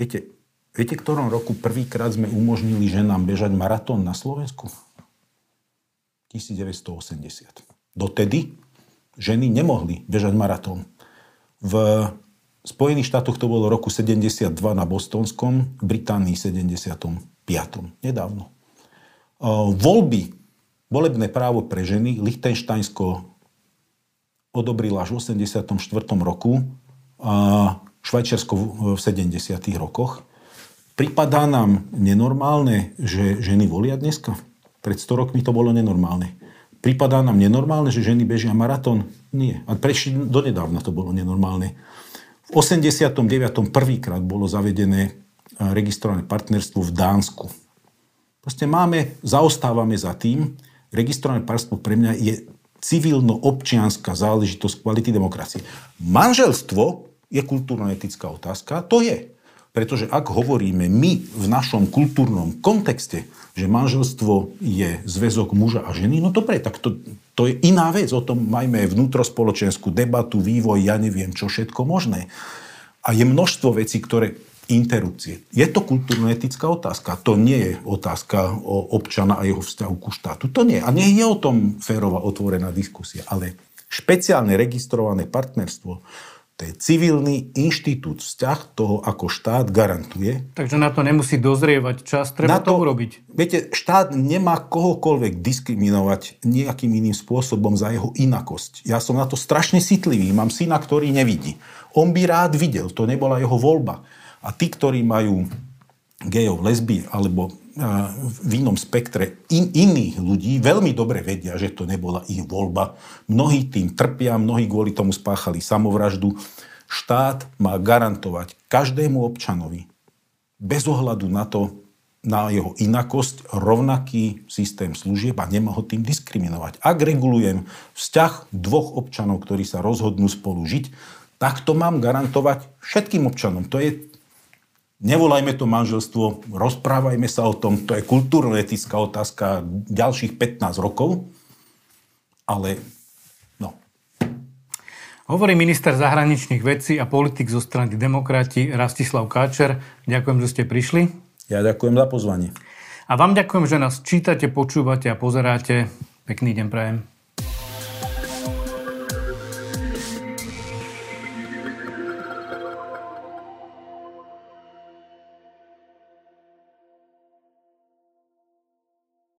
viete, viete, ktorom roku prvýkrát sme umožnili ženám bežať maratón na Slovensku? 1980. Dotedy ženy nemohli bežať maratón. V Spojených štátoch to bolo roku 72 na Bostonskom, v Británii 75. Nedávno. Voľby Volebné právo pre ženy Lichtensteinsko odobrilo až v 84. roku a Švajčiarsko v 70. rokoch. Pripadá nám nenormálne, že ženy volia dneska? Pred 100 rokmi to bolo nenormálne. Pripadá nám nenormálne, že ženy bežia maratón? Nie. A prešli donedávna to bolo nenormálne. V 89. prvýkrát bolo zavedené registrované partnerstvo v Dánsku. Proste máme, zaostávame za tým, registrované partnerstvo pre mňa je civilno-občianská záležitosť kvality demokracie. Manželstvo je kultúrno-etická otázka, to je. Pretože ak hovoríme my v našom kultúrnom kontexte, že manželstvo je zväzok muža a ženy, no dobre, tak to, to je iná vec. O tom majme vnútrospoločenskú debatu, vývoj, ja neviem čo všetko možné. A je množstvo vecí, ktoré interrupcie. Je to kultúrno-etická otázka. To nie je otázka o občana a jeho vzťahu ku štátu. To nie. A nie je o tom férová otvorená diskusia. Ale špeciálne registrované partnerstvo, to je civilný inštitút, vzťah toho, ako štát garantuje. Takže na to nemusí dozrievať čas, treba na to, to urobiť. Viete, štát nemá kohokoľvek diskriminovať nejakým iným spôsobom za jeho inakosť. Ja som na to strašne citlivý. Mám syna, ktorý nevidí. On by rád videl, to nebola jeho voľba. A tí, ktorí majú gejov, lesby alebo v inom spektre in, iných ľudí veľmi dobre vedia, že to nebola ich voľba. Mnohí tým trpia, mnohí kvôli tomu spáchali samovraždu. Štát má garantovať každému občanovi bez ohľadu na to, na jeho inakosť, rovnaký systém služieb a nemá ho tým diskriminovať. Ak regulujem vzťah dvoch občanov, ktorí sa rozhodnú spolu žiť, tak to mám garantovať všetkým občanom. To je Nevolajme to manželstvo, rozprávajme sa o tom, to je kultúrno-etická otázka ďalších 15 rokov, ale no. Hovorí minister zahraničných vecí a politik zo strany demokrati Rastislav Káčer. Ďakujem, že ste prišli. Ja ďakujem za pozvanie. A vám ďakujem, že nás čítate, počúvate a pozeráte. Pekný deň prajem.